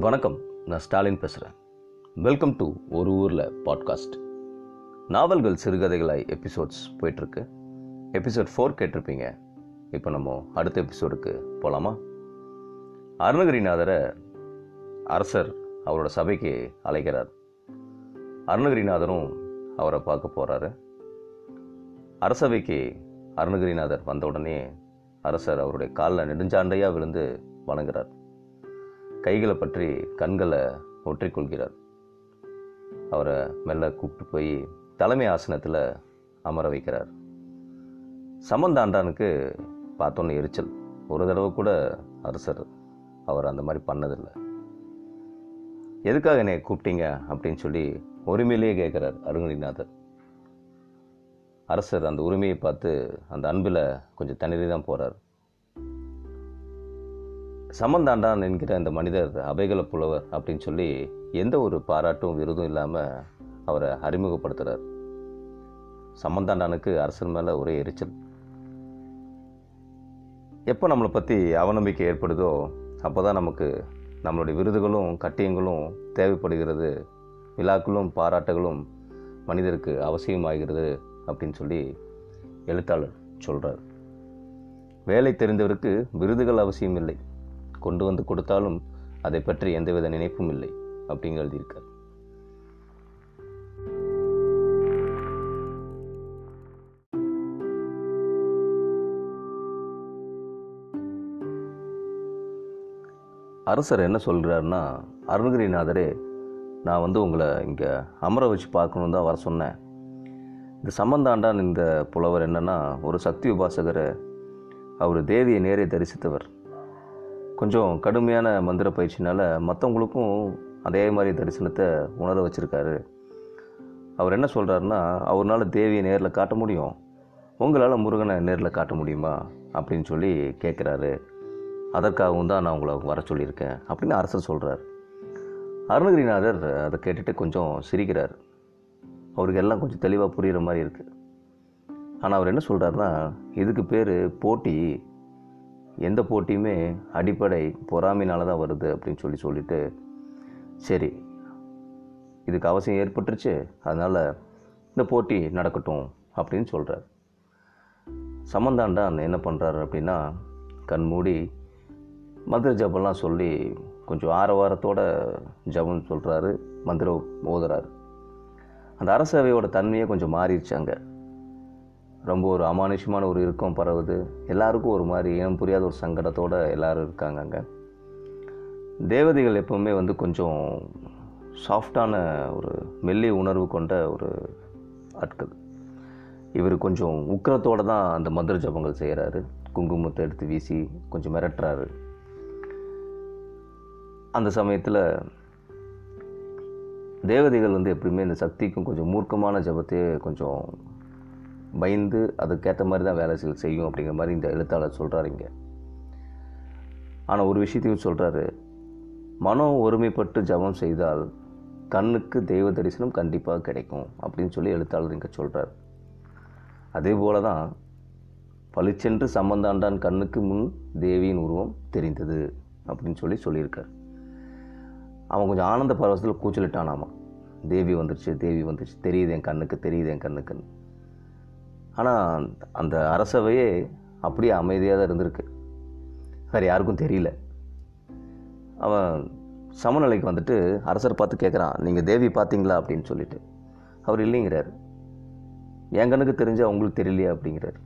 வணக்கம். நான் ஸ்டாலின் பேசுகிறேன் வெல்கம் டு ஒரு ஊரில் பாட்காஸ்ட் நாவல்கள் சிறுகதைகளாய் எபிசோட்ஸ் போயிட்டுருக்கு. எபிசோட் ஃபோர் கேட்டிருப்பீங்க. இப்போ நம்ம அடுத்த எபிசோடுக்கு போகலாமா அருணகிரிநாதரை அரசர் அவரோட சபைக்கு அழைக்கிறார். அருணகிரிநாதரும் அவரை பார்க்க போகிறாரு அரசவைக்கு அருணகிரிநாதர் வந்த உடனே அரசர் அவருடைய காலில் நெடுஞ்சாண்டையாக விழுந்து வணங்குறார். கைகளை பற்றி கண்களை ஒற்றிக்கொள்கிறார். அவரை மெல்ல கூப்பிட்டு போய் தலைமை ஆசனத்தில் அமர வைக்கிறார். சமந்தாண்டானுக்கு பார்த்தோன்னு எரிச்சல். ஒரு தடவை கூட அரசர் அவர் அந்த மாதிரி பண்ணதில்லை. எதுக்காக என்னை கூப்பிட்டீங்க? அப்படின்னு சொல்லி உரிமையிலேயே கேட்குறார் அருங்கலிநாதர். அரசர் அந்த உரிமையை பார்த்து அந்த அன்பில் கொஞ்சம் தண்ணீர் தான் போகிறார் சமந்தாண்டான் என்கிற அந்த மனிதர் அபைகல புலவர் அப்படின்னு சொல்லி எந்த ஒரு பாராட்டும் விருதும் இல்லாமல் அவரை அறிமுகப்படுத்துகிறார் சமந்தாண்டானுக்கு அரசன் மேலே ஒரே எரிச்சல். எப்போ நம்மளை பற்றி அவநம்பிக்கை ஏற்படுதோ அப்போ தான் நமக்கு நம்மளுடைய விருதுகளும் கட்டியங்களும் தேவைப்படுகிறது. விழாக்களும் பாராட்டுகளும் மனிதருக்கு அவசியமாகிறது அப்படின்னு சொல்லி எழுத்தாளர் சொல்கிறார் வேலை தெரிந்தவருக்கு விருதுகள் அவசியம் இல்லை கொண்டு வந்து கொடுத்தாலும் அதை பற்றி எந்தவித நினைப்பும் இல்லை அப்படிங்க எழுதியிருக்கார். அரசர் என்ன சொல்கிறாருன்னா அருணகிரிநாதரே நான் வந்து உங்களை இங்கே அமர வச்சு பார்க்கணும் தான் வர சொன்னேன். இந்த சம்பந்தாண்டான் இந்த புலவர் என்னன்னா ஒரு சக்தி உபாசகரை அவர் தேவியை நேரே தரிசித்தவர். கொஞ்சம் கடுமையான மந்திர பயிற்சினால் மற்றவங்களுக்கும் அதே மாதிரி தரிசனத்தை உணர வச்சுருக்காரு. அவர் என்ன சொல்கிறாருன்னா அவரால் தேவியை நேரில் காட்ட முடியும். உங்களால் முருகனை நேரில் காட்ட முடியுமா? அப்படின்னு சொல்லி கேட்குறாரு அதற்காகவும் தான் நான் உங்களை வர சொல்லியிருக்கேன். அப்படின்னு அரசர் சொல்கிறார் அருணகிரிநாதர் அதை கேட்டுட்டு கொஞ்சம் சிரிக்கிறார். அவருக்கு எல்லாம் கொஞ்சம் தெளிவாக புரிகிற மாதிரி இருக்குது ஆனால் அவர் என்ன சொல்கிறாருன்னா இதுக்கு பேர் போட்டி. எந்த போட்டியுமே அடிப்படை பொறாமையினால தான் வருது அப்படின்னு சொல்லி சொல்லிட்டு சரி இதுக்கு அவசியம் ஏற்பட்டுருச்சு அதனால் இந்த போட்டி நடக்கட்டும் அப்படின்னு சொல்கிறார் சமந்தாண்டான் என்ன பண்ணுறாரு அப்படின்னா கண்மூடி மந்திர ஜபம்லாம் சொல்லி கொஞ்சம் ஆரவாரத்தோட ஜபம் சொல்கிறாரு மந்திரம் ஓதுறாரு அந்த அரசவையோட தன்மையே கொஞ்சம் மாறிடுச்சு அங்கே. ரொம்ப ஒரு அமானுஷமான ஒரு இறுக்கம் பரவுது. எல்லாருக்கும் ஒரு மாதிரி இனம் புரியாத ஒரு சங்கடத்தோடு எல்லாரும் இருக்காங்க அங்கே. தேவதைகள் எப்போவுமே வந்து கொஞ்சம் சாஃப்டான ஒரு மெல்லிய உணர்வு கொண்ட ஒரு ஆட்கள். இவர் கொஞ்சம் உக்கரத்தோடு தான் அந்த மந்திர ஜபங்கள் செய்கிறாரு குங்குமத்தை எடுத்து வீசி கொஞ்சம் மிரட்டுறாரு. அந்த சமயத்தில் தேவதைகள் வந்து எப்படியுமே இந்த சக்திக்கும் கொஞ்சம் மூர்க்கமான ஜபத்தையே கொஞ்சம் பயந்து அதுக்கேற்ற மாதிரி தான் வேலை செய்யும் அப்படிங்கிற மாதிரி இந்த எழுத்தாளர் சொல்கிறாரு இங்கே. ஆனால் ஒரு விஷயத்தையும் சொல்கிறாரு மனம் ஒருமைப்பட்டு ஜபம் செய்தால் கண்ணுக்கு தெய்வ தரிசனம் கண்டிப்பாக கிடைக்கும் அப்படின்னு சொல்லி எழுத்தாளர் இங்கே சொல்கிறார் அதே போல தான் பளிச்சென்று சம்பந்தாண்டான் கண்ணுக்கு முன் தேவியின் உருவம் தெரிந்தது அப்படின்னு சொல்லி சொல்லியிருக்கார். அவன் கொஞ்சம் ஆனந்த பரவசத்தில் கூச்சலிட்டானாமா. தேவி வந்துருச்சு தேவி வந்துருச்சு தெரியுது என் கண்ணுக்கு தெரியுது என் கண்ணுக்குன்னு. ஆனால் அந்த அரசவையே அப்படியே அமைதியாக தான் இருந்திருக்கு. வேறு யாருக்கும் தெரியல. அவன் சமநிலைக்கு வந்துட்டு அரசர் பார்த்து கேட்குறான் நீங்கள் தேவி பார்த்தீங்களா? அப்படின்னு சொல்லிட்டு. அவர் இல்லைங்கிறார். என் கண்ணுக்கு தெரிஞ்சால் உங்களுக்கு தெரியலையா? அப்படிங்கிறார்.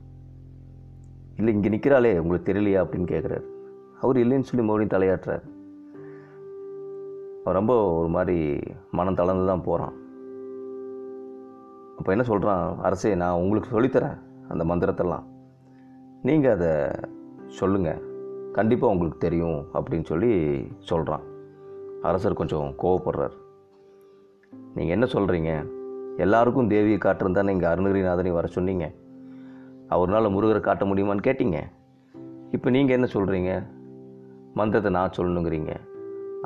இல்லை இங்கே நிற்கிறாளே உங்களுக்கு தெரியலையா? அப்படின்னு கேட்குறாரு அவர் இல்லைன்னு சொல்லி மறுபடியும் தலையாட்டுறார். அவன் ரொம்ப ஒரு மாதிரி மனம் தளர்ந்து தான் போகிறான் அப்போ என்ன சொல்கிறான் அரசே நான் உங்களுக்கு சொல்லித்தரேன் அந்த மந்திரத்தெல்லாம். நீங்கள் அதை சொல்லுங்கள் கண்டிப்பாக உங்களுக்கு தெரியும் அப்படின்னு சொல்லி சொல்கிறான் அரசர் கொஞ்சம் கோவப்படுறார். நீங்கள் என்ன சொல்கிறீங்க எல்லாருக்கும் தேவியை காட்டுறது தானே இங்கே அருணகிரிநாதனை வர சொன்னீங்க. அவரால் முருகரை காட்ட முடியுமான்னு கேட்டீங்க. இப்போ நீங்கள் என்ன சொல்கிறீங்க மந்திரத்தை நான் சொல்லணுங்கிறீங்க.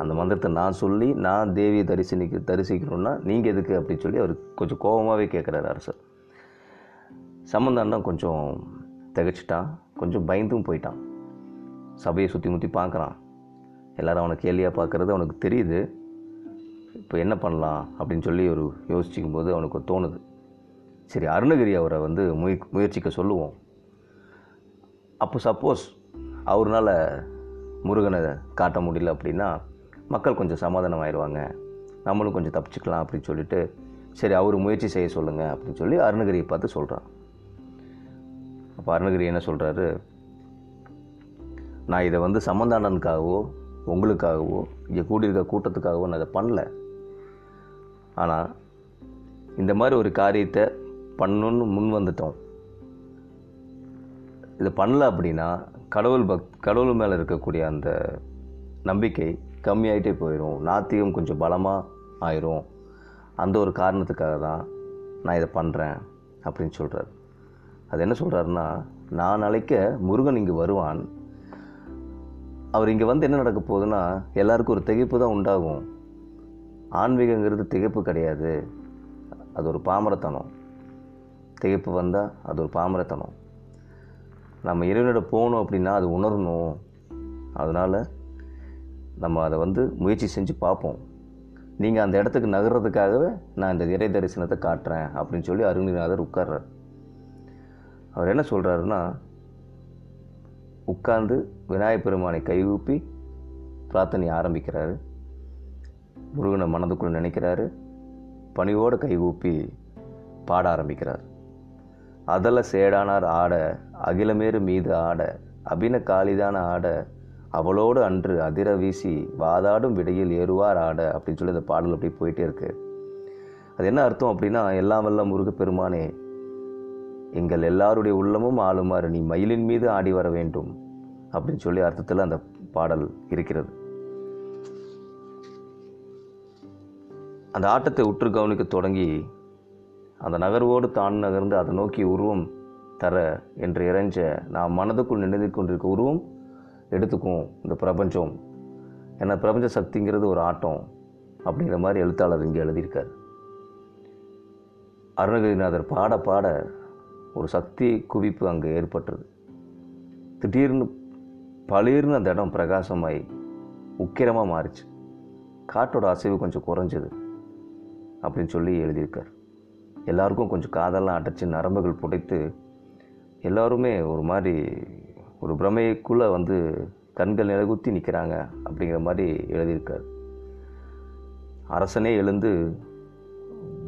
அந்த மந்திரத்தை நான் சொல்லி நான் தேவியை தரிசனிக்க தரிசிக்கணும்னா நீங்கள் எதுக்கு அப்படின்னு சொல்லி அவர் கொஞ்சம் கோபமாகவே கேட்குறாரு அரசர். சம்பந்தாண்டம் கொஞ்சம் திகச்சிட்டான் கொஞ்சம் பயந்தும் போயிட்டான். சபையை சுற்றி முற்றி பார்க்குறான். எல்லோரும் அவனை கேள்வியாக பார்க்குறது அவனுக்கு தெரியுது. இப்போ என்ன பண்ணலாம் அப்படின்னு சொல்லி ஒரு யோசிச்சிக்கும் போது அவனுக்கு தோணுது. சரி அருணகிரி அவரை வந்து முய முயற்சிக்க சொல்லுவோம். அப்போ சப்போஸ் அவர்னால முருகனை காட்ட முடியல அப்படின்னா மக்கள் கொஞ்சம் சமாதானம் ஆயிடுவாங்க நம்மளும் கொஞ்சம் தப்பிச்சுக்கலாம் அப்படின்னு சொல்லிட்டு சரி அவர் முயற்சி செய்ய சொல்லுங்கள் அப்படின்னு சொல்லி அருணகிரியை பார்த்து சொல்கிறான் அப்போ அருணகிரி என்ன சொல்கிறாரு நான் இதை வந்து சம்பந்தாண்டனுக்காகவோ உங்களுக்காகவோ இங்கே கூடியிருக்க கூட்டத்துக்காகவோ நான் இதை பண்ணல. ஆனால் இந்த மாதிரி ஒரு காரியத்தை பண்ணணுன்னு முன் வந்துட்டோம். இது பண்ணல அப்படின்னா கடவுள் பக் கடவுள் மேலே இருக்கக்கூடிய அந்த நம்பிக்கை கம்மியாயிட்டே போயிடும் நாத்தியம் கொஞ்சம் பலமாக ஆயிரும். அந்த ஒரு காரணத்துக்காக தான் நான் இதை பண்ணுறேன் அப்படின்னு சொல்கிறார் அது என்ன சொல்கிறாருன்னா நான் அழைக்க முருகன் இங்கே வருவான். அவர் இங்கே வந்து என்ன நடக்க போகுதுன்னா எல்லாருக்கும் ஒரு திகைப்பு தான் உண்டாகும். ஆன்மீகங்கிறது திகைப்பு கிடையாது. அது ஒரு பாமரத்தனம். திகைப்பு வந்தால் அது ஒரு பாமரத்தனம். நம்ம இறைவனிட போகணும் அப்படின்னா அது உணரணும். அதனால் நம்ம அதை வந்து முயற்சி செஞ்சு பார்ப்போம். நீங்கள் அந்த இடத்துக்கு நகர்றதுக்காகவே நான் இந்த இறை தரிசனத்தை காட்டுறேன் அப்படின்னு சொல்லி அருணிநாதர் உட்கார்றார். அவர் என்ன சொல்கிறாருன்னா உட்கார்ந்து விநாயகப் பெருமானை கைகூப்பி பிரார்த்தனை ஆரம்பிக்கிறாரு. முருகனை மனதுக்குள் நினைக்கிறாரு. பணிவோடு கைகூப்பி பாட ஆரம்பிக்கிறார். அதில் சேடானார் ஆட அகிலமேறு மீது ஆட அபின காளிதான ஆட அவளோடு அன்று அதிர வீசி வாதாடும் விடையில் ஏறுவார் ஆட அப்படின்னு சொல்லி அந்த பாடல் அப்படி போயிட்டே இருக்கு. அது என்ன அர்த்தம் அப்படின்னா எல்லாம் வல்ல முருகப் பெருமானே எங்கள் எல்லாருடைய உள்ளமும் ஆளுமாறு நீ மயிலின் மீது ஆடி வர வேண்டும் அப்படின்னு சொல்லி அர்த்தத்தில் அந்த பாடல் இருக்கிறது. அந்த ஆட்டத்தை உற்று கவனிக்க தொடங்கி அந்த நகர்வோடு தான் நகர்ந்து அதை நோக்கி உருவம் தர என்று இறைஞ்ச நான் மனதுக்குள் நினைத்து கொண்டிருக்க உருவம் எடுத்துக்கும் இந்த பிரபஞ்சம். ஏன்னா பிரபஞ்ச சக்திங்கிறது ஒரு ஆட்டம் அப்படிங்கிற மாதிரி எழுத்தாளர் இங்கே எழுதியிருக்கார். அருணகிரிநாதர் பாட பாட ஒரு சக்தி குவிப்பு அங்கே ஏற்பட்டது. திடீர்னு பளிர்னு அந்த இடம் பிரகாசமாய் உக்கிரமாக மாறிச்சு. காட்டோட அசைவு கொஞ்சம் குறைஞ்சது அப்படின்னு சொல்லி எழுதியிருக்கார். எல்லாருக்கும் கொஞ்சம் காதெல்லாம் அடைச்சி நரம்புகள் புடைத்து எல்லோருமே ஒரு மாதிரி ஒரு பிரமைக்குள்ளே வந்து கண்கள் நிலகுத்தி நிற்கிறாங்க அப்படிங்கிற மாதிரி எழுதியிருக்கார். அரசனே எழுந்து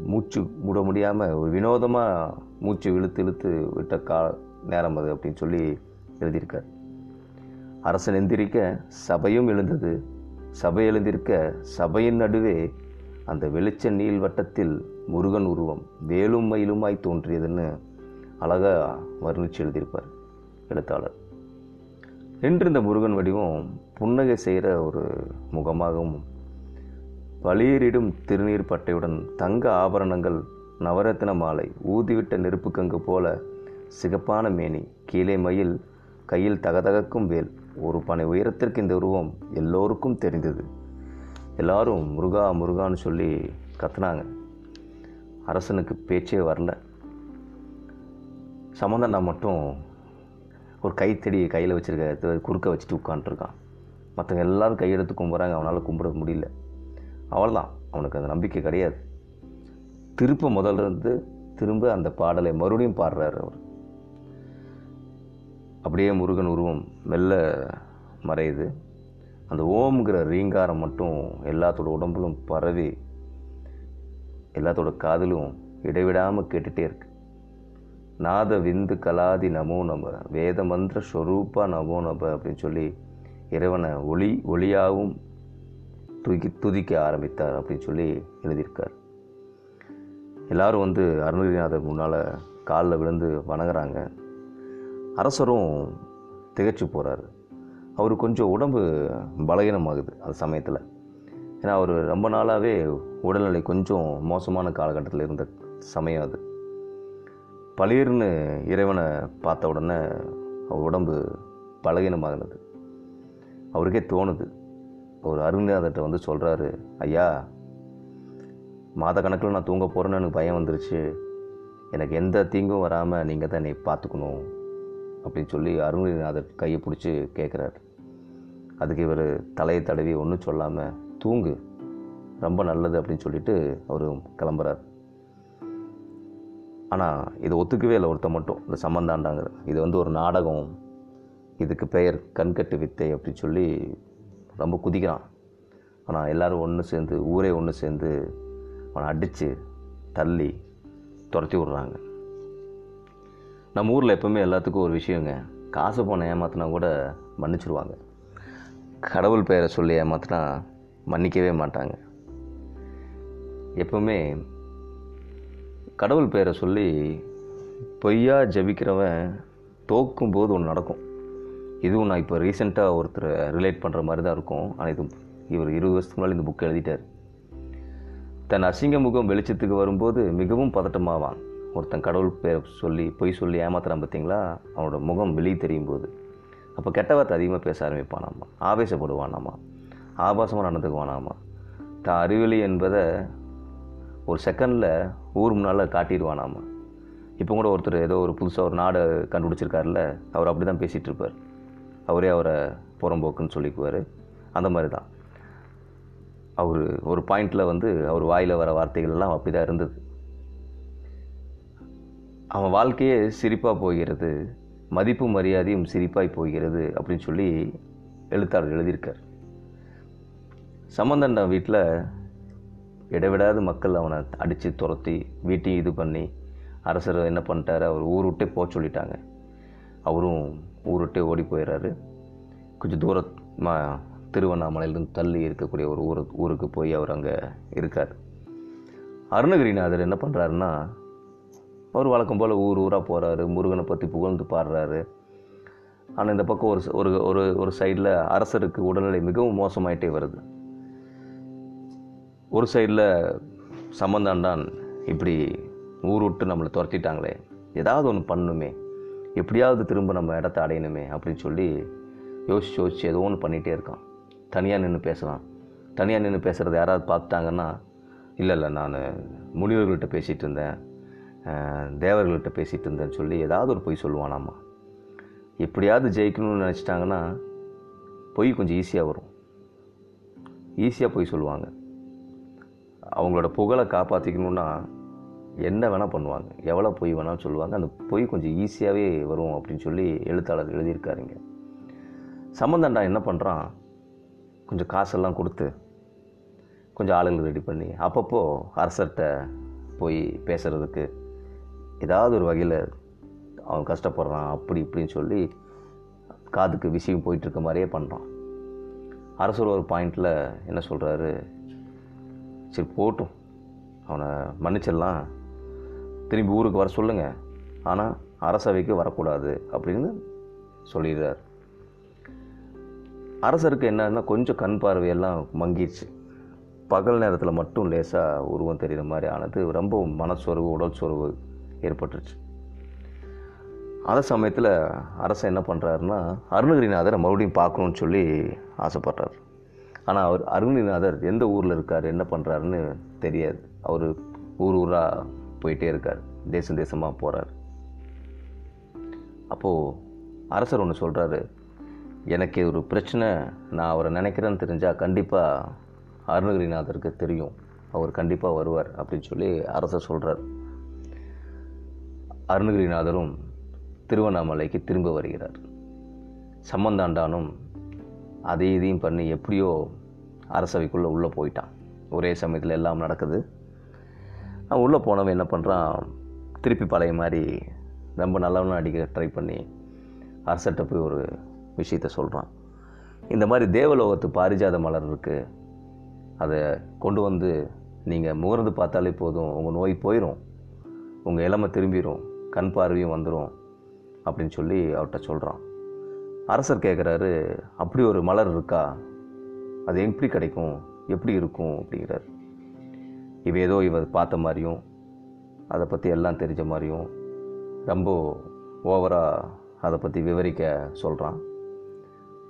மூச்சு மூட முடியாமல் ஒரு வினோதமாக மூச்சு இழுத்து இழுத்து விட்ட கா நேரம் அது அப்படின்னு சொல்லி எழுதியிருக்கார். அரசன் எந்திரிக்க சபையும் எழுந்தது. சபை எழுந்திருக்க சபையின் நடுவே அந்த வெளிச்ச நீள் வட்டத்தில் முருகன் உருவம் வேலும் மயிலுமாய் தோன்றியதுன்னு அழகாக வர்ணிச்சு எழுதியிருப்பார் எழுத்தாளர். நின்றிருந்த முருகன் வடிவம் புன்னகை செய்கிற ஒரு முகமாகவும் பளியரிடும் திருநீர் பட்டையுடன் தங்க ஆபரணங்கள் நவரத்தின மாலை ஊதிவிட்ட நெருப்பு கங்கு போல சிகப்பான மேனி கீழே மயில் கையில் தகதகக்கும் வேல். ஒரு பனை உயரத்திற்கு இந்த உருவம் எல்லோருக்கும் தெரிந்தது. எல்லாரும் முருகா முருகான்னு சொல்லி கத்துனாங்க. அரசனுக்கு பேச்சே வரல. சம்பந்தண்ணா மட்டும் ஒரு கைத்தடி கையில் வச்சுருக்க குறுக்க வச்சுட்டு உட்காந்துருக்கான் மற்றவங்க எல்லாரும் கையெடுத்து கும்பிட்றாங்க அவனால் கும்பிட முடியல. அவ்வளோதான் அவனுக்கு அந்த நம்பிக்கை கிடையாது. திருப்ப முதல்ல இருந்து திரும்ப அந்த பாடலை மறுபடியும் பாடுறாரு அவர். அப்படியே முருகன் உருவம் மெல்ல மறையுது. அந்த ஓம்ங்கிற ரீங்காரம் மட்டும் எல்லாத்தோட உடம்புலும் பரவி எல்லாத்தோட காதிலும் இடைவிடாமல் கேட்டுகிட்டே இருக்கு. நாத விந்து கலாதி நமோ நம வேத மந்திர ஸ்வரூபா நமோ நம அப்படின்னு சொல்லி இறைவனை ஒளி ஒளியாகவும் தூக்கி துதிக்க ஆரம்பித்தார் அப்படின்னு சொல்லி எழுதியிருக்கார். எல்லாரும் வந்து அருணகிரிநாதர் முன்னால் காலில் விழுந்து வணங்குறாங்க. அரசரும் திகைச்சு போகிறாரு அவர் கொஞ்சம் உடம்பு பலகீனமாகுது அந்த சமயத்தில். ஏன்னா அவர் ரொம்ப நாளாகவே உடல்நிலை கொஞ்சம் மோசமான காலகட்டத்தில் இருந்த சமயம் அது. பளிர்னு இறைவனை பார்த்த உடனே அவர் உடம்பு பலகீனமாகினது. அவருக்கே தோணுது. ஒரு அருணாதர்கிட்ட வந்து சொல்கிறாரு ஐயா மாத கணக்கில் நான் தூங்க போகிறேன்னு எனக்கு பயம் வந்துருச்சு. எனக்கு எந்த தீங்கும் வராமல் நீங்கள் தான் என்னை பார்த்துக்கணும் அப்படின்னு சொல்லி அருணகிரிநாதர் கையை பிடிச்சி கேட்குறாரு அதுக்கு இவர் தலையை தடவி ஒன்றும் சொல்லாமல் தூங்கு ரொம்ப நல்லது அப்படின்னு சொல்லிட்டு அவர் கிளம்புறார். ஆனால் இதை ஒத்துக்கவே இல்லை ஒருத்த மட்டும் இந்த சம்மந்தாண்டாங்கிற இது வந்து ஒரு நாடகம். இதுக்கு பெயர் கண்கட்டு வித்தை அப்படின்னு சொல்லி ரொம்ப குதிக்கிறான். ஆனால் எல்லோரும் ஒன்று சேர்ந்து ஊரே ஒன்று சேர்ந்து அவனை அடித்து தள்ளி துரத்தி விட்றாங்க. நம்ம ஊரில் எப்போவுமே எல்லாத்துக்கும் ஒரு விஷயங்க காசு போன ஏமாத்தினா கூட மன்னிச்சிருவாங்க. கடவுள் பெயரை சொல்லி ஏமாத்தினா மன்னிக்கவே மாட்டாங்க. எப்பவுமே கடவுள் பெயரை சொல்லி பொய்யா ஜபிக்கிறவன் தோக்கும்போது ஒன்று நடக்கும். இதுவும் நான் இப்போ ரீசெண்டாக ஒருத்தர் ரிலேட் பண்ணுற மாதிரி தான் இருக்கும். ஆனால் இது இவர் இருபது வருஷத்துக்கு முன்னாடி இந்த புக் எழுதிட்டார். தன் அசிங்க முகம் வெளிச்சத்துக்கு வரும்போது மிகவும் பதட்டமாவான். ஒருத்தன் கடவுள் பேரை சொல்லி பொய் சொல்லி ஏமாத்துறான் பார்த்தீங்களா அவனோட முகம் வெளியே தெரியும் போது. அப்போ கெட்ட வார்த்தை அதிகமாக பேச ஆரம்பிப்பானாமா? ஆவேசப்படுவானாமா? ஆபாசமாக நடந்துக்குவானாமா? தான் அறிவெளி என்பதை ஒரு செகண்டில் ஊர் முன்னால் காட்டிடுவான் நாம் இப்போ கூட ஒருத்தர் ஏதோ ஒரு புதுசாக ஒரு நாடை கண்டுபிடிச்சிருக்காருல்ல அவர் அப்படி தான் பேசிகிட்டு இருப்பார் அவரே அவரை புறம்போக்குன்னு சொல்லிக்குவார். அந்த மாதிரி தான் அவர் ஒரு பாயிண்டில் வந்து அவர் வாயில் வர வார்த்தைகள் எல்லாம் அப்படி தான் இருந்தது. அவன் வாழ்க்கையே சிரிப்பாக போகிறது மதிப்பு மரியாதையும் சிரிப்பாய் போகிறது அப்படின்னு சொல்லி எழுத்தாளர் எழுதியிருக்கார். சம்பந்தண்டா வீட்டில் இடைவிடாத மக்கள் அவனை அடித்து துரத்தி வீட்டையும் இது பண்ணி அரசர் என்ன பண்ணிட்டாரு? அவர் ஊர் விட்டே போக சொல்லிட்டாங்க. அவரும் ஊர் விட்டே ஓடி போயிடுறாரு கொஞ்சம் தூரமாக திருவண்ணாமலையிலிருந்து தள்ளி இருக்கக்கூடிய ஒரு ஊரு ஊருக்கு போய் அவர் அங்கே இருக்கார். அருணகிரிநாதர் என்ன பண்ணுறாருன்னா அவர் வழக்கம் போல் ஊர் ஊராக போகிறாரு முருகனை பற்றி புகழ்ந்து பாடுறாரு. ஆனால் இந்த பக்கம் ஒரு ஒரு ஒரு ஒரு சைடில் அரசருக்கு உடல்நிலை மிகவும் மோசமாயிட்டே வருது. ஒரு சைடில் சம்பந்தாண்டான் இப்படி ஊர் விட்டு நம்மளை துரத்திட்டாங்களே. ஏதாவது ஒன்று பண்ணணுமே எப்படியாவது திரும்ப நம்ம இடத்த அடையணுமே அப்படின்னு சொல்லி யோசிச்சு யோசிச்சு ஏதோ ஒன்று பண்ணிகிட்டே இருக்கான். தனியாக நின்று பேசலாம் தனியாக நின்று பேசுகிறத யாராவது பார்த்துட்டாங்கன்னா இல்லை இல்லை நான் முனிவர்கள்ட்ட பேசிகிட்டு இருந்தேன். தேவர்கள்ட்ட பேசிகிட்டு இருந்தேன்னு சொல்லி ஏதாவது ஒரு பொய் சொல்லுவானாமா? எப்படியாவது ஜெயிக்கணும்னு நினச்சிட்டாங்கன்னா பொய் கொஞ்சம் ஈஸியாக வரும். ஈஸியாக பொய் சொல்லுவாங்க. அவங்களோட புகழை காப்பாற்றிக்கணுன்னா என்ன வேணால் பண்ணுவாங்க. எவ்வளோ பொய் வேணாலும் சொல்லுவாங்க. அந்த பொய் கொஞ்சம் ஈஸியாகவே வரும் அப்படின்னு சொல்லி எழுத்தாளர் எழுதியிருக்காருங்க. சம்மந்தண்டா என்ன பண்ணுறான் கொஞ்சம் காசெல்லாம் கொடுத்து கொஞ்சம் ஆளுங்களை ரெடி பண்ணி அப்பப்போ அரசர்கிட்ட போய் பேசுகிறதுக்கு ஏதாவது ஒரு வகையில் அவன் கஷ்டப்படுறான் அப்படி இப்படின்னு சொல்லி காதுக்கு விஷயம் போயிட்டுருக்க மாதிரியே பண்ணுறான் அரசர் ஒரு பாயிண்டில் என்ன சொல்கிறாரு சரி போட்டும். அவனை மன்னிச்சிடலாம். திரும்பி ஊருக்கு வர சொல்லுங்கள் ஆனால் அரசவைக்கு வரக்கூடாது அப்படின்னு சொல்லிடுறார். அரசருக்கு என்னன்னா கொஞ்சம் கண் பார்வையெல்லாம் மங்கிடுச்சு பகல் நேரத்தில் மட்டும் லேசாக உருவம் தெரிகிற மாதிரி ஆனது ரொம்ப மனச்சோர்வு உடல் சோர்வு ஏற்பட்டுருச்சு. அந்த சமயத்தில் அரசன் என்ன பண்ணுறாருன்னா அருணகிரிநாதரை மறுபடியும் பார்க்கணுன்னு சொல்லி ஆசைப்பட்றாரு. ஆனால் அவர் அருணிநாதர் எந்த ஊரில் இருக்கார் என்ன பண்ணுறாருன்னு தெரியாது. அவர் ஊர் ஊராக போயிட்டே இருக்கார். தேசம் தேசமாக போகிறார் அப்போது அரசர் ஒன்று சொல்கிறாரு எனக்கு ஒரு பிரச்சனை நான் அவரை நினைக்கிறேன்னு தெரிஞ்சால் கண்டிப்பாக அருணகிரிநாதருக்கு தெரியும். அவர் கண்டிப்பாக வருவார் அப்படின்னு சொல்லி அரசர் சொல்கிறார் அருணகிரிநாதரும் திருவண்ணாமலைக்கு திரும்ப வருகிறார். சம்பந்தாண்டானும் அதை இதையும் பண்ணி எப்படியோ அரசவைக்குள்ளே உள்ளே போயிட்டான். ஒரே சமயத்தில் எல்லாம் நடக்குது. அவன் உள்ளே போனவன் என்ன பண்ணுறான் திருப்பி பழைய மாதிரி ரொம்ப நல்லவனும் அடிக்க ட்ரை பண்ணி அரசர்கிட்ட போய் ஒரு விஷயத்த சொல்கிறான் இந்த மாதிரி தேவலோகத்து பாரிஜாத மலர் இருக்குது அதை கொண்டு வந்து நீங்கள் முகர்ந்து பார்த்தாலே போதும். உங்கள் நோய் போயிடும் உங்கள் இளமை திரும்பிடும் கண் பார்வையும் வந்துடும் அப்படின்னு சொல்லி அவர்கிட்ட சொல்கிறான் அரசர் கேட்குறாரு அப்படி ஒரு மலர் இருக்கா? அது எப்படி கிடைக்கும்? எப்படி இருக்கும்? அப்படிங்கிறார். இவ ஏதோ இவர் பார்த்த மாதிரியும் அதை பற்றி எல்லாம் தெரிஞ்ச மாதிரியும் ரொம்ப ஓவராக அதை பற்றி விவரிக்க சொல்கிறான்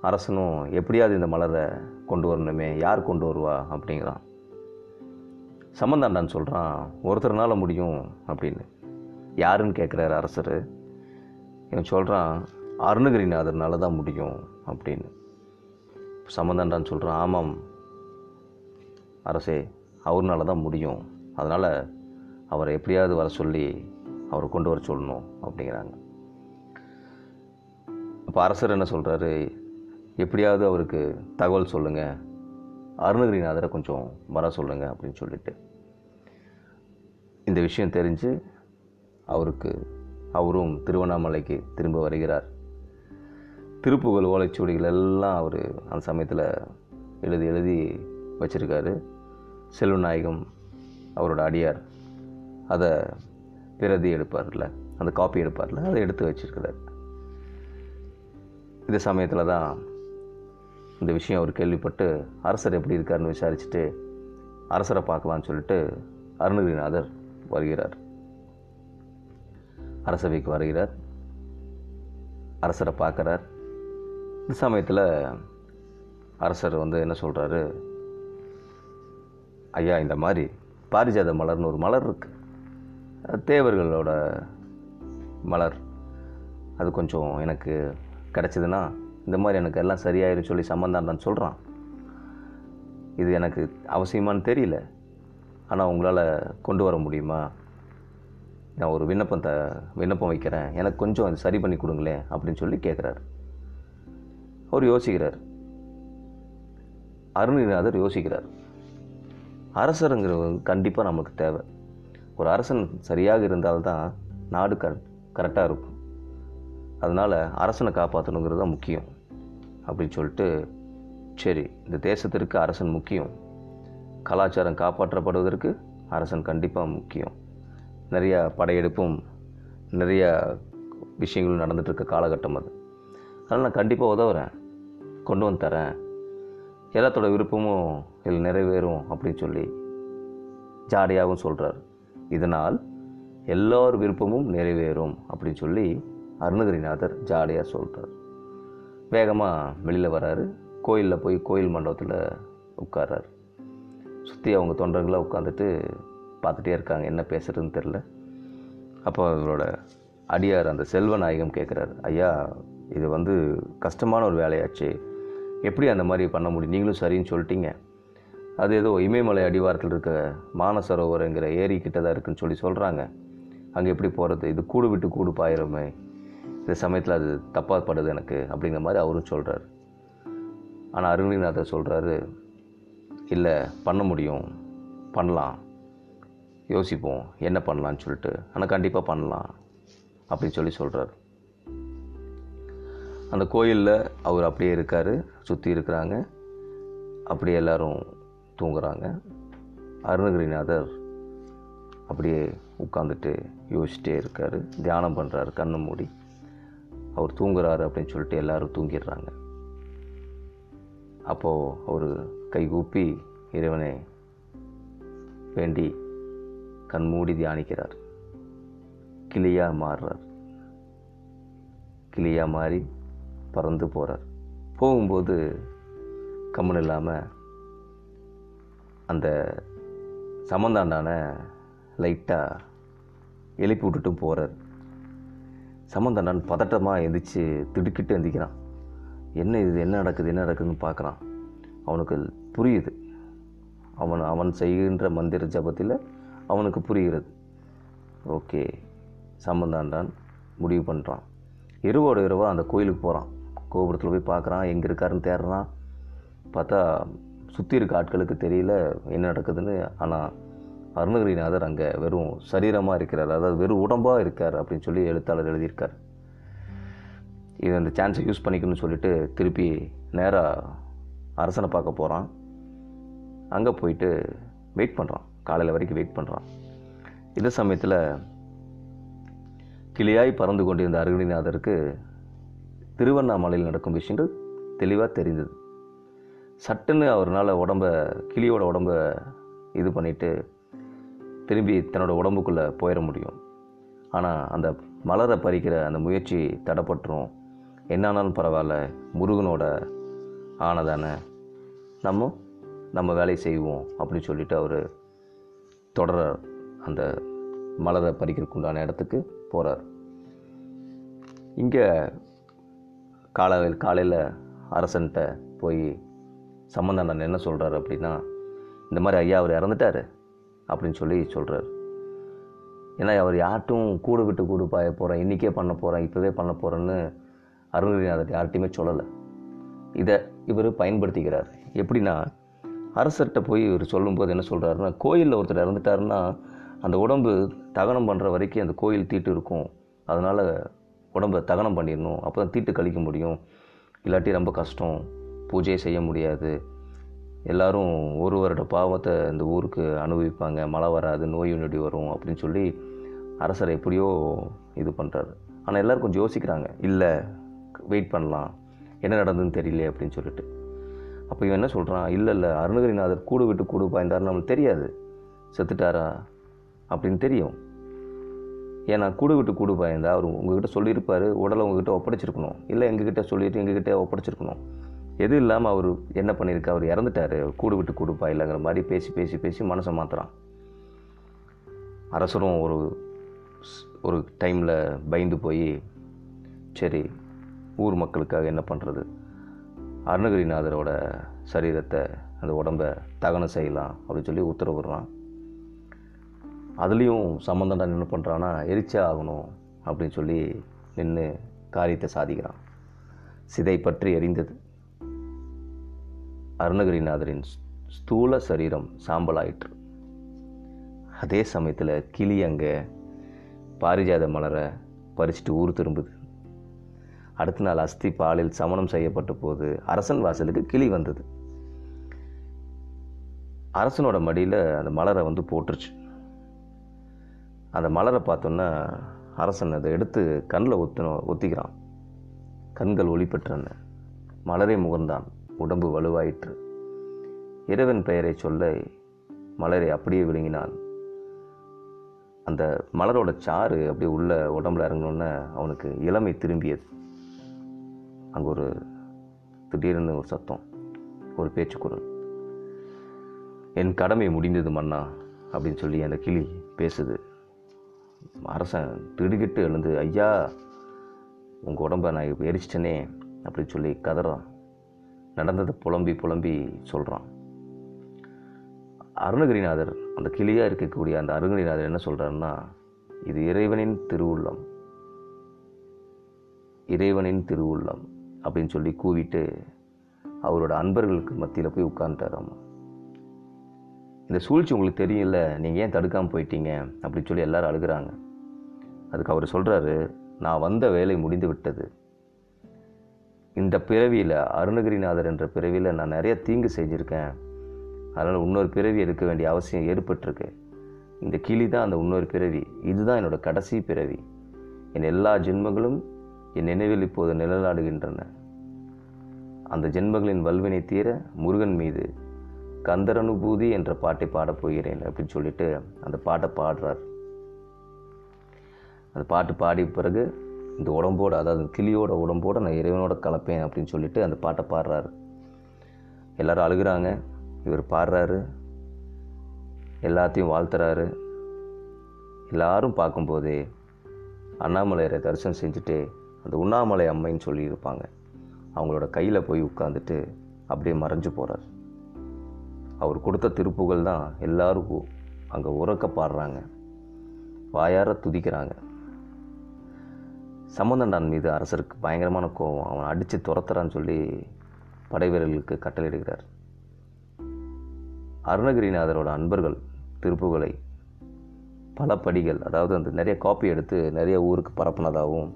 அரசனும் எப்படியாவது இந்த மலரை கொண்டு வரணுமே யார் கொண்டு வருவா? அப்படிங்கிறான். சம்மந்தாண்டான்னு சொல்கிறான் ஒருத்தர்னால முடியும் அப்படின்னு. யாருன்னு கேட்குறாரு அரசர்? இவன் சொல்கிறான் அருணகிரிநாதர்னால தான் முடியும் அப்படின்னு. சம்மந்தாண்டான்னு சொல்கிறான் ஆமாம் அரசே அவர்னால தான் முடியும். அதனால் அவரை எப்படியாவது வர சொல்லி அவரை கொண்டு வர சொல்லணும் அப்படிங்கிறாங்க. அப்போ அரசர் என்ன சொல்கிறாரு எப்படியாவது அவருக்கு தகவல் சொல்லுங்கள் அருணகிரிநாதரை கொஞ்சம் வர சொல்லுங்கள் அப்படின்னு சொல்லிட்டு. இந்த விஷயம் தெரிஞ்சு அவருக்கு அவரும் திருவண்ணாமலைக்கு திரும்ப வருகிறார். திருப்புகழ் ஓலைச்சுவடிகள் எல்லாம் அவர் அந்த சமயத்தில் எழுதி எழுதி வச்சுருக்காரு. செல்வநாயகம் அவரோட அடியார். அதை பிரதி எடுப்பார்ல அந்த காப்பி எடுப்பார்ல அதை எடுத்து வச்சிருக்கிறார். இந்த சமயத்தில் தான் இந்த விஷயம் அவர் கேள்விப்பட்டு அரசர் எப்படி இருக்காருன்னு விசாரிச்சுட்டு அரசரை பார்க்கலான்னு சொல்லிட்டு அருணகிரிநாதர் வருகிறார். அரசவைக்கு வருகிறார். அரசரை பார்க்குறார். இந்த சமயத்தில் அரசர் வந்து என்ன சொல்கிறாரு ஐயா இந்த மாதிரி பாரிஜாத மலர்னு ஒரு மலர் இருக்குது தேவர்களோட மலர். அது கொஞ்சம் எனக்கு கிடச்சிதுன்னா இந்த மாதிரி எனக்கு எல்லாம் சரியாயிரும் சொல்லி சம்மந்தாண்டான்னு சொல்கிறான் இது எனக்கு அவசியமானு தெரியல. ஆனால் உங்களால் கொண்டு வர முடியுமா? நான் ஒரு விண்ணப்பத்தை விண்ணப்பம் வைக்கிறேன். எனக்கு கொஞ்சம் அது சரி பண்ணி கொடுங்களேன் அப்படின்னு சொல்லி கேட்குறாரு அவர் யோசிக்கிறார். அருணிநாதர் யோசிக்கிறார். அரசருங்கிறவங்க கண்டிப்பாக நமக்கு தேவை. ஒரு அரசன் சரியாக இருந்தால்தான் நாடு க கரெக்டாக இருக்கும். அதனால் அரசனை காப்பாற்றணுங்கிறது தான் முக்கியம். அப்படின்னு சொல்லிட்டு சரி இந்த தேசத்திற்கு அரசன் முக்கியம். கலாச்சாரம் காப்பாற்றப்படுவதற்கு அரசன் கண்டிப்பாக முக்கியம். நிறையா படையெடுப்பும் நிறையா விஷயங்களும் நடந்துகிட்ருக்க காலகட்டம் அது. அதனால் நான் கண்டிப்பாக உதவுறேன். கொண்டு வந்து தரேன். எல்லாத்தோட விருப்பமும் இதில் நிறைவேறும் அப்படின்னு சொல்லி ஜாடியாகவும் சொல்கிறார் இதனால் எல்லோர் விருப்பமும் நிறைவேறும் அப்படின்னு சொல்லி அருணகிரிநாதர் ஜாடியாக சொல்கிறார் வேகமாக வெளியில் வராரு. கோயிலில் போய் கோயில் மண்டபத்தில் உட்கார்றார். சுற்றி அவங்க தொண்டர்களாக உட்காந்துட்டு பார்த்துட்டே இருக்காங்க. என்ன பேசுகிறதுன்னு தெரில அப்போ இவரோட அடியார் அந்த செல்வநாயகம் கேட்குறாரு ஐயா இது வந்து கஷ்டமான ஒரு வேலையாச்சு. எப்படி அந்த மாதிரி பண்ண முடியும்? நீங்களும் சரின்னு சொல்லிட்டீங்க. அது ஏதோ இமயமலை அடிவாரத்தில் இருக்க மானசரோவரங்கிற ஏரி கிட்ட தான் இருக்குதுன்னு சொல்லி சொல்கிறாங்க அங்கே எப்படி போகிறது இது கூடு விட்டு கூடு பாயிரமே இந்த சமயத்தில் அது தப்பாக படுது எனக்கு அப்படிங்கிற மாதிரி அவரும் சொல்கிறார் ஆனால் அருணிநாதர் சொல்கிறாரு இல்லை பண்ண முடியும். பண்ணலாம். யோசிப்போம். என்ன பண்ணலான்னு சொல்லிட்டு. ஆனால் கண்டிப்பாக பண்ணலாம். அப்படின்னு சொல்லி சொல்கிறார் அந்த கோயிலில் அவர் அப்படியே இருக்கார் சுற்றி இருக்கிறாங்க. அப்படியே எல்லோரும் தூங்குறாங்க. அருணகிரிநாதர் அப்படியே உட்காந்துட்டு யோசிச்சிட்டே இருக்கார். தியானம் பண்ணுறாரு கண்ணை மூடி. அவர் தூங்குறாரு அப்படின்னு சொல்லிட்டு எல்லோரும் தூங்கிடுறாங்க. அப்போது அவர் கைகூப்பி இறைவனை வேண்டி கண் மூடி தியானிக்கிறார். கிளியாக மாறுறார். கிளியாக மாறி பறந்து போகிறார் போகும்போது கம்முன்னு இல்லாமல் அந்த சமந்தாண்டான லைட்டாக எழுப்பி விட்டுட்டும் போகிறார் சமந்தாண்டான் பதட்டமாக எந்திரிச்சு திடுக்கிட்டு எந்திக்கிறான். என்ன இது? என்ன நடக்குது? என்ன நடக்குதுன்னு பார்க்குறான். அவனுக்கு புரியுது. அவன் அவன் செய்கின்ற மந்திர ஜபத்தில் அவனுக்கு புரிகிறது. ஓகே. சம்பந்தாண்டான் முடிவு பண்ணுறான் இரவோட இரவாக அந்த கோயிலுக்கு போகிறான் கோபுரத்தில் போய் பார்க்குறான் எங்கே இருக்காருன்னு தேடுறான். பார்த்தா சுற்றி இருக்க ஆட்களுக்கு தெரியல என்ன நடக்குதுன்னு. ஆனால் அருணகிரிநாதர் அங்கே வெறும் சரீரமாக இருக்கிறார். அதாவது வெறும் உடம்பாக இருக்கார் அப்படின்னு சொல்லி எழுத்தாளர் எழுதியிருக்கார். இது அந்த சான்ஸை யூஸ் பண்ணிக்கணும்னு சொல்லிட்டு திருப்பி நேராக அரசனை பார்க்க போகிறான் அங்கே போயிட்டு வெயிட் பண்ணுறான் காலையில் வரைக்கும் வெயிட் பண்ணுறான் இந்த சமயத்தில் கிளியாய் பறந்து கொண்டிருந்த அருகிரிநாதருக்கு திருவண்ணாமலையில் நடக்கும் விஷயங்கள் தெளிவாக தெரிந்தது. சட்டுன்னு அவர்னால் உடம்ப கிளியோட உடம்ப இது பண்ணிவிட்டு திரும்பி தன்னோட உடம்புக்குள்ளே போயிட முடியும். ஆனால் அந்த மலரை பறிக்கிற அந்த முயற்சி தடப்பட்டுரும். என்னானாலும் பரவாயில்ல முருகனோட ஆனதானே நம்ம நம்ம வேலையை செய்வோம் அப்படின்னு சொல்லிட்டு அவர் தொடரார் அந்த மலரை பறிக்கிறதுக்குண்டான இடத்துக்கு போகிறார் இங்கே காலையில் காலையில் அரசன்கிட்ட போய் சம்பந்தம் என்ன சொல்கிறாரு அப்படின்னா இந்த மாதிரி ஐயா அவர் இறந்துட்டார் அப்படின்னு சொல்லி சொல்கிறார் ஏன்னா அவர் யார்ட்டும் கூடு விட்டு கூடு பாய போகிறேன் இன்றைக்கே பண்ண போகிறேன் இப்போவே பண்ண போகிறேன்னு அருணகிரிநாதர் யார்ட்டையுமே சொல்லலை. இதை இவர் பயன்படுத்திக்கிறார். எப்படின்னா அரசர்கிட்ட போய் இவர் சொல்லும்போது என்ன சொல்கிறாருன்னா கோயிலில் ஒருத்தர் இறந்துட்டாருன்னா அந்த உடம்பு தகனம் பண்ணுற வரைக்கும் அந்த கோயில் தீட்டு இருக்கும். அதனால் உடம்பை தகனம் பண்ணிடணும் அப்போ தான் தீட்டு கழிக்க முடியும். இல்லாட்டி ரொம்ப கஷ்டம். பூஜையை செய்ய முடியாது. எல்லோரும் ஒரு வருட பாவத்தை இந்த ஊருக்கு அனுபவிப்பாங்க. மழை வராது நோய் நொடி வரும் அப்படின்னு சொல்லி அரசர் எப்படியோ இது பண்ணுறாரு ஆனால் எல்லோரும் கொஞ்சம் யோசிக்கிறாங்க. இல்லை வெயிட் பண்ணலாம். என்ன நடந்ததுன்னு தெரியல அப்படின்னு சொல்லிட்டு. அப்போ இவன் என்ன சொல்கிறான் இல்லை இல்லை அருணகிரிநாதர் கூடு விட்டு கூடு பாய்ந்தார் நம்மளுக்கு தெரியாது. செத்துட்டாரா? அப்படின்னு தெரியும். ஏன்னா கூடு விட்டு கூடு பாய்ந்தா? அவர் உங்ககிட்ட சொல்லியிருப்பார் உடலை உங்ககிட்ட ஒப்படைச்சிருக்கணும். இல்லை எங்ககிட்ட சொல்லிட்டு எங்ககிட்ட ஒப்படைச்சிருக்கணும். எது இல்லாமல் அவர் என்ன பண்ணியிருக்கா? அவர் இறந்துட்டார். கூடு விட்டு கூடு இல்லைங்கிற மாதிரி பேசி பேசி பேசி மனசை மாற்றுறான் அரசரும் ஒரு ஒரு டைமில் பயந்து போய் சரி ஊர் மக்களுக்காக என்ன பண்ணுறது அருணகிரிநாதரோட சரீரத்தை அந்த உடம்பை தகனம் செய்யலாம் அப்படின்னு சொல்லி உத்தரவிடுறான். அதுலேயும் சம்மந்தண்டா என்ன பண்ணுறான்னா எரிச்சே ஆகணும் அப்படின்னு சொல்லி நின்று காரியத்தை சாதிக்கிறான். சிதை பற்றி எரிந்தது அருணகிரிநாதரின் ஸ்தூல சரீரம் சாம்பலாயிற்று. அதே சமயத்தில் கிளி அங்கே பாரிஜாத மலரை பறிச்சுட்டு ஊர் திரும்புது. அடுத்த நாள் அஸ்தி பாலில் சமணம் செய்யப்பட்ட போது அரசன் வாசலுக்கு கிளி வந்தது. அரசனோட மடியில் அந்த மலரை வந்து போட்டுருச்சு. அந்த மலரை பார்த்தோன்னா அரசன் அதை எடுத்து கண்ணில் ஒத்துன ஒத்திக்கிறான். கண்கள் ஒளி பெற்றன மலரை முகர்ந்தான் உடம்பு வலுவாயிற்று. இறைவன் பெயரை சொல்ல மலரை அப்படியே விழுங்கினான். அந்த மலரோட சாறு அப்படியே உள்ள உடம்புல இறங்கினோன்னே அவனுக்கு இளமை திரும்பியது. அங்கே ஒரு திடீர்னு ஒரு சத்தம் ஒரு பேச்சுக்குரல் என் கடமை முடிந்தது மன்னா அப்படின்னு சொல்லி அந்த கிளி பேசுது. அரசன் திடுக்கிட்டு எழுந்து ஐயா உங்கள் உடம்பை நான் எரிச்சிட்டனே அப்படின்னு சொல்லி கதறான் நடந்ததை புலம்பி புலம்பி சொல்கிறான் அருணகிரிநாதர் அந்த கிளியாக இருக்கக்கூடிய அந்த அருணகிரிநாதர் என்ன சொல்கிறாருன்னா இது இறைவனின் திருவுள்ளம். இறைவனின் திருவுள்ளம் அப்படின்னு சொல்லி கூவிட்டு அவரோட அன்பர்களுக்கு மத்தியில் போய் உட்காந்துட்டாராம்மா இந்த சூழ்ச்சி உங்களுக்கு தெரியல நீங்கள் ஏன் தடுக்காமல் போயிட்டீங்க? அப்படின்னு சொல்லி எல்லோரும் அழுகிறாங்க. அதுக்கு அவர் சொல்கிறாரு நான் வந்த வேலை முடிந்து விட்டது. இந்த பிறவியில் அருணகிரிநாதர் என்ற பிறவியில் நான் நிறைய தீங்கு செஞ்சுருக்கேன். அதனால் இன்னொரு பிறவி எடுக்க வேண்டிய அவசியம் ஏற்பட்டிருக்கு. இந்த கிளி தான் அந்த இன்னொரு பிறவி. இதுதான் என்னோட கடைசி பிறவி. என் எல்லா ஜென்மங்களும் என் நினைவில் இப்போது நிழலாடுகின்றன. அந்த ஜென்மங்களின் வல்வினை தீர முருகன் மீது கந்தரனுபூதி என்ற பாட்டை பாடப்போகிறேன் அப்படின்னு சொல்லிட்டு அந்த பாட்டை பாடுறார். அந்த பாட்டு பாடிய பிறகு இந்த உடம்போட அதாவது கிளியோட உடம்போட நான் இறைவனோட கலப்பேன் அப்படின்னு சொல்லிட்டு அந்த பாட்டை பாடுறாரு. எல்லாரும் அழுகிறாங்க. இவர் பாடுறாரு. எல்லாத்தையும் வாழ்த்துறாரு. எல்லாரும் பார்க்கும்போதே அண்ணாமலையரை தரிசனம் செஞ்சுட்டு அந்த உண்ணாமலை அம்மைன்னு சொல்லியிருப்பாங்க. அவங்களோட கையில் போய் உட்காந்துட்டு அப்படியே மறைஞ்சு போகிறார் அவர் கொடுத்த திருப்புகள் தான் எல்லாரும் அங்கே உறக்க பாடுறாங்க. வாயார துதிக்கிறாங்க. சம்பந்தண்டான் மீது அரசருக்கு பயங்கரமான கோபம். அவன் அடித்து துரத்துறான்னு சொல்லி படைவீரர்களுக்கு கட்டளையிடுகிறார். அருணகிரிநாதரோட அன்பர்கள் திருப்புகளை பல படிகள் அதாவது அந்த நிறைய காப்பி எடுத்து நிறைய ஊருக்கு பரப்புனதாகவும்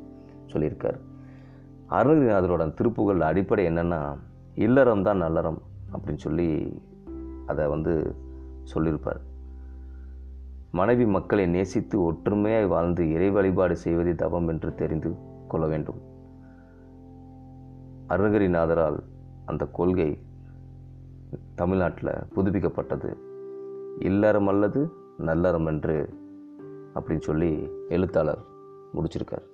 சொல்லியிருக்கார். அருணகிரிநாதரோட திருப்புகள் அடிப்படை என்னென்னா இல்லறம் தான் நல்லறம் அப்படின்னு சொல்லி அதை வந்து சொல்லியிருப்பார். மனைவி மக்களை நேசித்து ஒற்றுமையாய் வாழ்ந்து இறை வழிபாடு செய்வதே தவம் என்று தெரிந்து கொள்ள வேண்டும். அருணகிரிநாதரால் அந்த கொள்கை தமிழ்நாட்டில் புதுப்பிக்கப்பட்டது. இல்லறம் அல்லது நல்லறம் என்று அப்படின்னு சொல்லி எழுத்தாளர் முடிச்சிருக்கார்.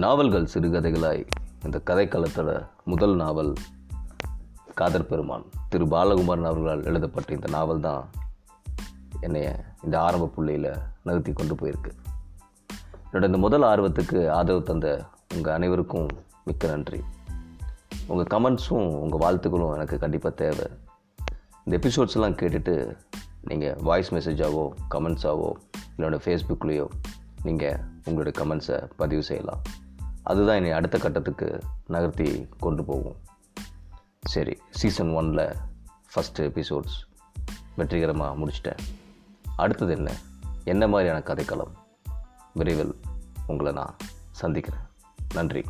நாவல்கள் சிறுகதைகளாய். இந்த கதைக்களத்தோட முதல் நாவல் காதர் பெருமான். திரு பாலகுமாரன் அவர்களால் எழுதப்பட்ட இந்த நாவல் தான் என்னைய இந்த ஆரம்ப புள்ளியில் நிறுத்தி கொண்டு போயிருக்கு. என்னோட இந்த முதல் ஆர்வத்துக்கு ஆதரவு தந்த உங்கள் அனைவருக்கும் மிக்க நன்றி. உங்கள் கமெண்ட்ஸும் உங்கள் வாழ்த்துக்களும் எனக்கு கண்டிப்பாக தேவை. இந்த எபிசோட்ஸ்லாம் கேட்டுட்டு நீங்கள் வாய்ஸ் மெசேஜாவோ கமெண்ட்ஸாவோ என்னோடய ஃபேஸ்புக்லேயோ நீங்கள் உங்களுடைய கமெண்ட்ஸை பதிவு செய்யலாம். அதுதான் என்னை அடுத்த கட்டத்துக்கு நகர்த்தி கொண்டு போகும். சரி சீசன் ஒனில் ஃபஸ்ட்டு எபிசோட்ஸ் வெற்றிகரமாக முடிச்சிட்டேன். அடுத்தது என்ன? என்ன மாதிரியான கதைக்களம்? விரைவில் உங்களை நான் சந்திக்கிறேன். நன்றி.